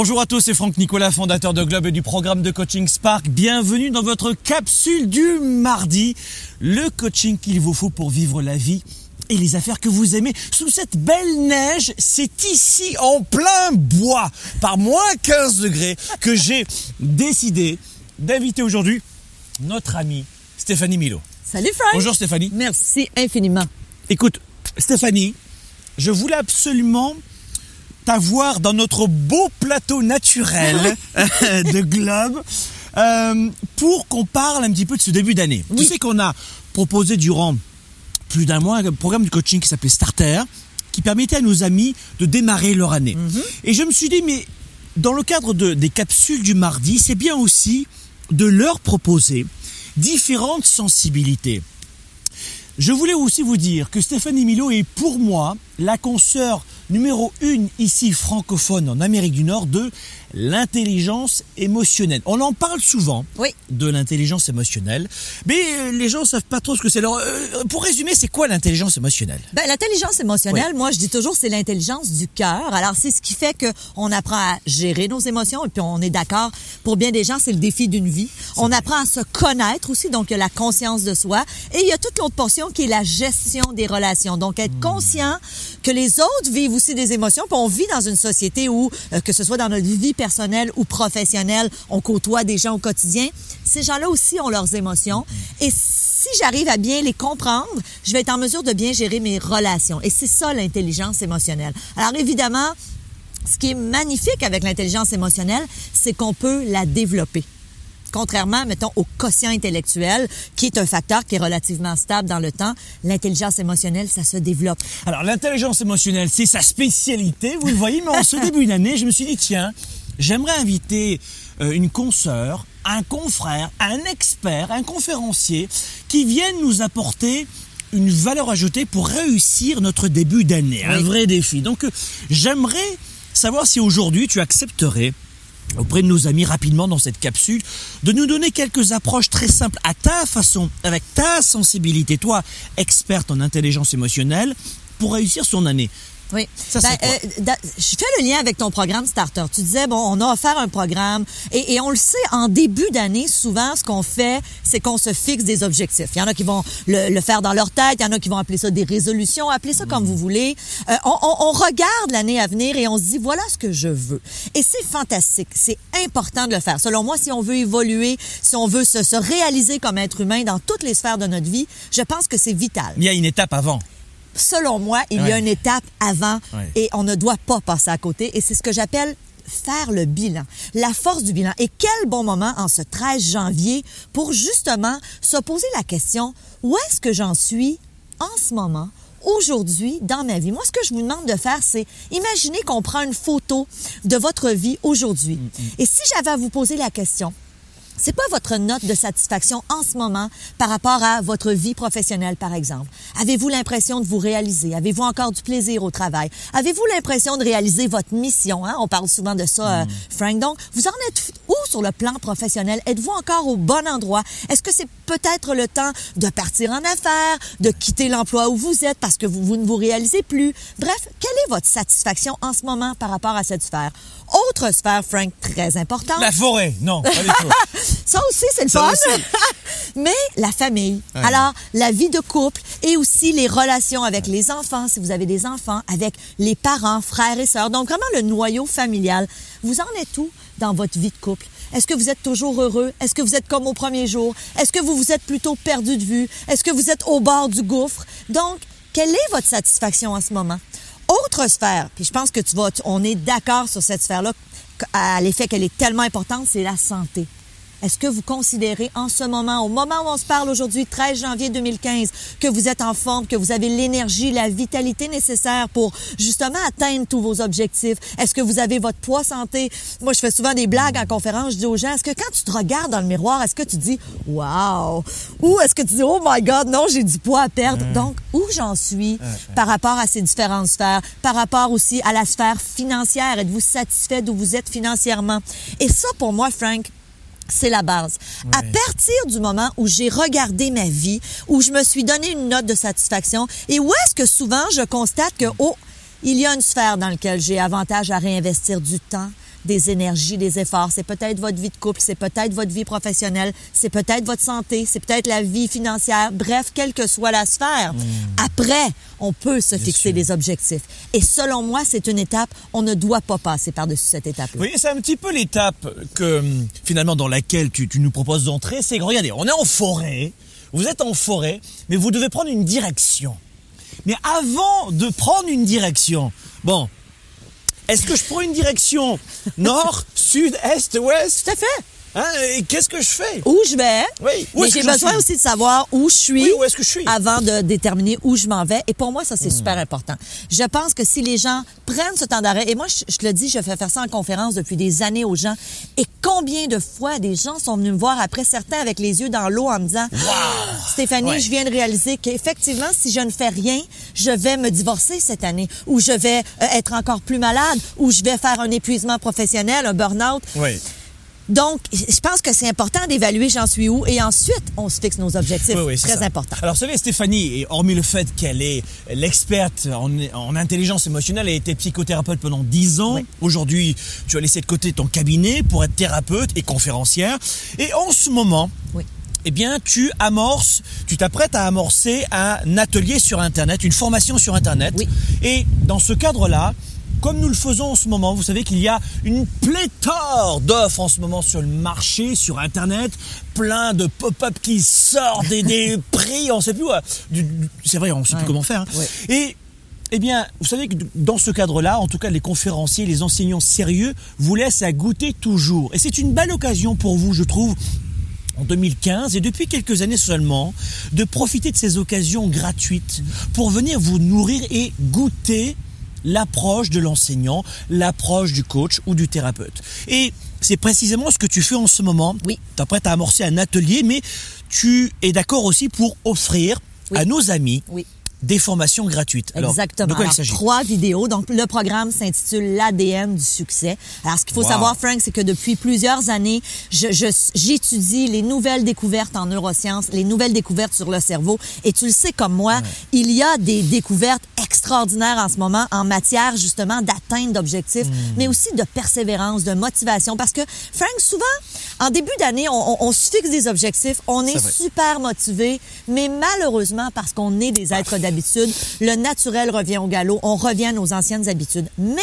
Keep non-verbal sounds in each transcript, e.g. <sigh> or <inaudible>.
Bonjour à tous, c'est Franck Nicolas, fondateur de Globe et du programme de coaching Spark. Bienvenue dans votre capsule du mardi, le coaching qu'il vous faut pour vivre la vie et les affaires que vous aimez. Sous cette belle neige, c'est ici en plein bois, par moins 15 degrés, que j'ai décidé d'inviter aujourd'hui notre amie Stéphanie Milo. Salut Frank. Bonjour Stéphanie. Merci infiniment. Écoute, Stéphanie, je voulais absolument t'avoir dans notre beau plateau naturel <laughs> de Globe euh, pour qu'on parle un petit peu de ce début d'année. Tu sais qu'on a proposé durant plus d'un mois un programme de coaching qui s'appelait Starter qui permettait à nos amis de démarrer leur année. Et je me suis dit, mais dans le cadre de, des capsules du mardi, c'est bien aussi de leur proposer différentes sensibilités. Je voulais aussi vous dire que Stéphanie Milo est pour moi la consoeur numéro une ici francophone en Amérique du Nord de l'intelligence émotionnelle. On en parle souvent Oui. de l'intelligence émotionnelle, mais euh, les gens savent pas trop ce que c'est. Alors, euh, pour résumer, c'est quoi l'intelligence émotionnelle? Ben, l'intelligence émotionnelle, moi, je dis toujours, c'est l'intelligence du cœur. Alors, c'est ce qui fait que on apprend à gérer nos émotions. Et puis, on est d'accord, pour bien des gens, c'est le défi d'une vie. On apprend à se connaître aussi, donc il y a la conscience de soi. Et il y a toute l'autre portion qui est la gestion des relations. Donc, être conscient que les autres vivent aussi des émotions. On vit dans une société où, euh, que ce soit dans notre vie personnelle ou professionnelle, on côtoie des gens au quotidien. Ces gens-là aussi ont leurs émotions. Et si j'arrive à bien les comprendre, je vais être en mesure de bien gérer mes relations. Et c'est ça l'intelligence émotionnelle. Alors évidemment, ce qui est magnifique avec l'intelligence émotionnelle, c'est qu'on peut la développer. Contrairement, mettons, au quotient intellectuel, qui est un facteur qui est relativement stable dans le temps, l'intelligence émotionnelle, ça se développe. Alors, l'intelligence émotionnelle, c'est sa spécialité, vous le voyez, mais en ce début d'année, je me suis dit, tiens, j'aimerais inviter euh, une consoeur, un confrère, un expert, un conférencier, qui viennent nous apporter une valeur ajoutée pour réussir notre début d'année, un vrai défi. Donc, euh, j'aimerais savoir si aujourd'hui tu accepterais auprès de nos amis rapidement dans cette capsule, de nous donner quelques approches très simples à ta façon, avec ta sensibilité, toi, experte en intelligence émotionnelle, pour réussir son année. Oui. Ça, quoi? euh, je fais le lien avec ton programme Starter. Tu disais, bon, on a offert un programme et, et on le sait, en début d'année, souvent, ce qu'on fait, c'est qu'on se fixe des objectifs. Il y en a qui vont le, le faire dans leur tête, il y en a qui vont appeler ça des résolutions, appelez ça comme vous voulez. Euh, on, on- on regarde l'année à venir et on se dit, voilà ce que je veux. Et c'est fantastique. C'est important de le faire. Selon moi, si on veut évoluer, si on veut se, se réaliser comme être humain dans toutes les sphères de notre vie, je pense que c'est vital Il y a une étape avant. Selon moi, il y a une étape avant Ouais. et on ne doit pas passer à côté. Et c'est ce que j'appelle faire le bilan, la force du bilan. Et quel bon moment en ce 13 janvier pour justement se poser la question, où est-ce que j'en suis en ce moment? Aujourd'hui, dans ma vie? Moi, ce que je vous demande de faire, c'est imaginer qu'on prend une photo de votre vie aujourd'hui. Et si j'avais à vous poser la question, c'est pas votre note de satisfaction en ce moment par rapport à votre vie professionnelle, par exemple. Avez-vous l'impression de vous réaliser? Avez-vous encore du plaisir au travail? Avez-vous l'impression de réaliser votre mission? Hein? On parle souvent de ça, euh, Frank. Donc, vous en êtes où sur le plan professionnel? Êtes-vous encore au bon endroit? Est-ce que c'est peut-être le temps de partir en affaires, de quitter l'emploi où vous êtes parce que vous, vous ne vous réalisez plus? Bref, quelle est votre satisfaction en ce moment par rapport à cette sphère? Autre sphère, Frank, très importante. La forêt, non, pas du tout. <laughs> Ça aussi, c'est le fun. <laughs> Mais la famille. Ouais. Alors, la vie de couple et aussi les relations avec les enfants, si vous avez des enfants, avec les parents, frères et sœurs. Donc, vraiment le noyau familial. Vous en êtes où? Dans votre vie de couple? Est-ce que vous êtes toujours heureux? Est-ce que vous êtes comme au premier jour? Est-ce que vous vous êtes plutôt perdu de vue? Est-ce que vous êtes au bord du gouffre? Donc, quelle est votre satisfaction en ce moment? Autre sphère, puis je pense que tu vas, on est d'accord sur cette sphère-là, à l'effet qu'elle est tellement importante, c'est la santé. Est-ce que vous considérez en ce moment, au moment où on se parle aujourd'hui, 13 janvier 2015, que vous êtes en forme, que vous avez l'énergie, la vitalité nécessaire pour justement atteindre tous vos objectifs? Est-ce que vous avez votre poids santé? Moi, je fais souvent des blagues en conférence. Je dis aux gens, est-ce que quand tu te regardes dans le miroir, est-ce que tu dis, wow? Ou est-ce que tu dis, oh my God, non, j'ai du poids à perdre? Donc, où j'en suis par rapport à ces différentes sphères? Par rapport aussi à la sphère financière? Êtes-vous satisfait d'où vous êtes financièrement? Et ça, pour moi, Frank, c'est la base. À partir du moment où j'ai regardé ma vie, où je me suis donné une note de satisfaction, et où est-ce que souvent je constate que, oh, il y a une sphère dans laquelle j'ai avantage à réinvestir du temps, des énergies, des efforts. C'est peut-être votre vie de couple, c'est peut-être votre vie professionnelle, c'est peut-être votre santé, c'est peut-être la vie financière. Bref, quelle que soit la sphère. Après, on peut se fixer sûr. des objectifs. Et selon moi, c'est une étape. On ne doit pas passer par-dessus cette étape-là. Vous voyez, c'est un petit peu l'étape que hum, finalement dans laquelle tu, tu nous proposes d'entrer. C'est que regardez, on est en forêt, vous êtes en forêt, mais vous devez prendre une direction. Mais avant de prendre une direction, bon, est-ce que je prends une direction? Nord, sud, est, ouest? Tout à fait. Hein, et Qu'est-ce que je fais? Où je vais? Oui, où Mais j'ai besoin aussi de savoir où je suis. Oui, où est-ce que je suis? Hmm. Avant de déterminer où je m'en vais. Et pour moi, ça, c'est super important. Je pense que si les gens prennent ce temps d'arrêt, et moi, je, je te le dis, je fais faire ça en conférence depuis des années aux gens. Et combien de fois des gens sont venus me voir après, certains avec les yeux dans l'eau en me disant, Stéphanie, Ouais. je viens de réaliser qu'effectivement, si je ne fais rien, je vais me divorcer cette année, ou je vais euh, être encore plus malade, ou je vais faire un épuisement professionnel, un burn-out. Oui. Donc, je pense que c'est important d'évaluer j'en suis où et ensuite, on se fixe nos objectifs. Oui, Très ça. important. Alors, vous savez, Stéphanie, et hormis le fait qu'elle est l'experte en, en intelligence émotionnelle, elle a été psychothérapeute pendant 10 ans. Oui. Aujourd'hui, tu as laissé de côté ton cabinet pour être thérapeute et conférencière. Et en ce moment, Oui. eh bien, tu amorces, tu t'apprêtes à amorcer un atelier sur Internet, une formation sur Internet. Oui. Et dans ce cadre-là, comme nous le faisons en ce moment, vous savez qu'il y a une pléthore d'offres en ce moment sur le marché, sur Internet, plein de pop-up qui sortent, des, des <laughs> prix, on sait plus. ouais, C'est vrai, on sait Ouais. plus comment faire. hein. Ouais. Et eh bien, vous savez que dans ce cadre-là, en tout cas les conférenciers, les enseignants sérieux vous laissent à goûter toujours. Et c'est une belle occasion pour vous, je trouve, en 2015 et depuis quelques années seulement, de profiter de ces occasions gratuites pour venir vous nourrir et goûter l'approche de l'enseignant, l'approche du coach ou du thérapeute. Et c'est précisément ce que tu fais en ce moment. Oui. Tu t'apprêtes à amorcer un atelier, mais tu es d'accord aussi pour offrir Oui. à nos amis Oui. Des formations gratuites. Alors, Exactement. de quoi il s'agit? Trois vidéos. Donc, le programme s'intitule l'ADN du succès. Alors, ce qu'il faut Wow. savoir, Frank, c'est que depuis plusieurs années, je, je- j'étudie les nouvelles découvertes en neurosciences, les nouvelles découvertes sur le cerveau. Et tu le sais comme moi, il y a des découvertes extraordinaires en ce moment en matière, justement, d'atteinte d'objectifs, Hmm. mais aussi de persévérance, de motivation. Parce que, Frank, souvent, en début d'année, on, on- on se fixe des objectifs, on est, super motivé, mais malheureusement, parce qu'on est des êtres d'habitude, le naturel revient au galop, on revient à nos anciennes habitudes. Mais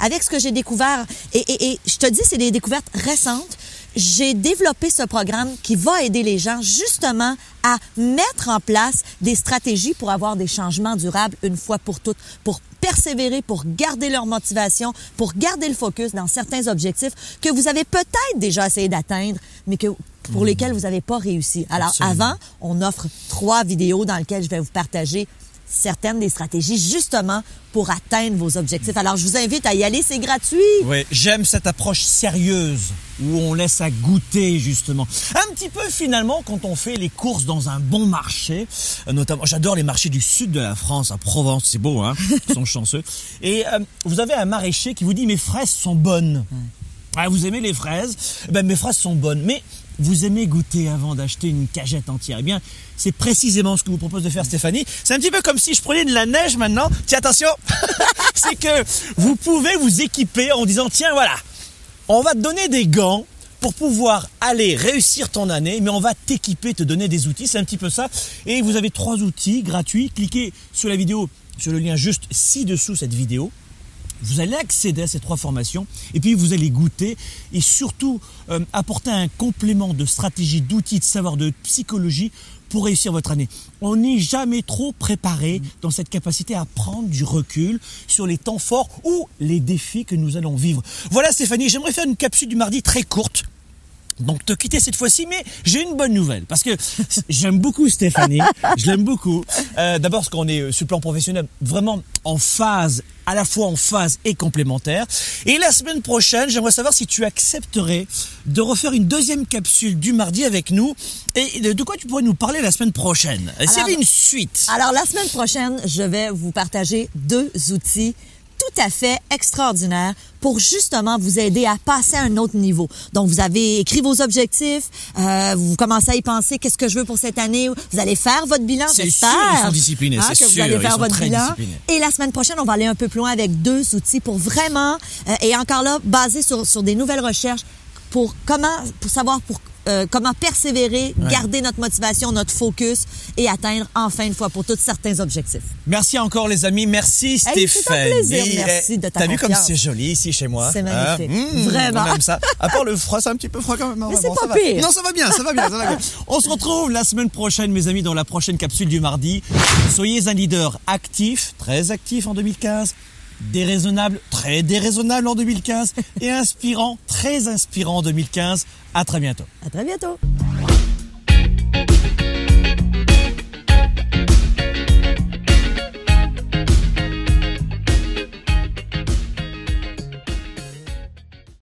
avec ce que j'ai découvert, et, et- et je te dis, c'est des découvertes récentes, j'ai développé ce programme qui va aider les gens justement à mettre en place des stratégies pour avoir des changements durables une fois pour toutes, pour persévérer, pour garder leur motivation, pour garder le focus dans certains objectifs que vous avez peut-être déjà essayé d'atteindre, mais que pour lesquels vous n'avez pas réussi. Alors Absolument. avant, on offre trois vidéos dans lesquelles je vais vous partager certaines des stratégies justement pour atteindre vos objectifs. Alors, je vous invite à y aller, c'est gratuit. Oui, j'aime cette approche sérieuse où on laisse à goûter justement. Un petit peu finalement quand on fait les courses dans un bon marché, euh, notamment j'adore les marchés du sud de la France, à Provence, c'est beau hein, ils sont <laughs> chanceux. Et euh, vous avez un maraîcher qui vous dit mes fraises sont bonnes. Ah, vous aimez les fraises Eh Ben mes fraises sont bonnes, mais vous aimez goûter avant d'acheter une cagette entière. Eh bien, c'est précisément ce que vous propose de faire Stéphanie. C'est un petit peu comme si je prenais de la neige maintenant. Tiens, attention, <laughs> c'est que vous pouvez vous équiper en disant tiens voilà, on va te donner des gants pour pouvoir aller réussir ton année, mais on va t'équiper, te donner des outils, c'est un petit peu ça. Et vous avez trois outils gratuits. Cliquez sur la vidéo, sur le lien juste ci-dessous cette vidéo. Vous allez accéder à ces trois formations et puis vous allez goûter et surtout euh, apporter un complément de stratégie, d'outils, de savoir, de psychologie pour réussir votre année. On n'est jamais trop préparé dans cette capacité à prendre du recul sur les temps forts ou les défis que nous allons vivre. Voilà Stéphanie, j'aimerais faire une capsule du mardi très courte. Donc te quitter cette fois-ci, mais j'ai une bonne nouvelle parce que <laughs> j'aime beaucoup Stéphanie, je l'aime beaucoup. Euh, D'abord parce qu'on est euh, sur le plan professionnel vraiment en phase, à la fois en phase et complémentaire. Et la semaine prochaine, j'aimerais savoir si tu accepterais de refaire une deuxième capsule du mardi avec nous. Et de quoi tu pourrais nous parler la semaine prochaine? S'il y avait une suite. Alors, la semaine prochaine, je vais vous partager deux outils tout à fait extraordinaire pour justement vous aider à passer à un autre niveau. Donc, vous avez écrit vos objectifs, euh, vous commencez à y penser, qu'est-ce que je veux pour cette année? Vous allez faire votre bilan, C'est j'espère. ils sont disciplinés, c'est que vous sûr, allez ils faire votre bilan. Et la semaine prochaine, on va aller un peu plus loin avec deux outils pour vraiment, euh, et encore là, basé sur, sur des nouvelles recherches pour comment, pour savoir pour euh, comment persévérer, garder notre motivation, notre focus et atteindre enfin une fois pour toutes certains objectifs. Merci encore les amis, merci Hey, Stéphanie. c'est un plaisir, merci Eh, de ta T'as vu comme c'est joli ici chez moi C'est hein? magnifique. Mmh, Vraiment. On aime ça. À part le froid, c'est un petit peu froid quand même. Mais Bon, c'est ça pas va. pire. Non, ça va bien, ça va bien, ça va bien. <laughs> On se retrouve la semaine prochaine, mes amis, dans la prochaine capsule du mardi. Soyez un leader actif, très actif en 2015. Déraisonnable, très déraisonnable en 2015 et inspirant, très inspirant en 2015. À très bientôt. À très bientôt.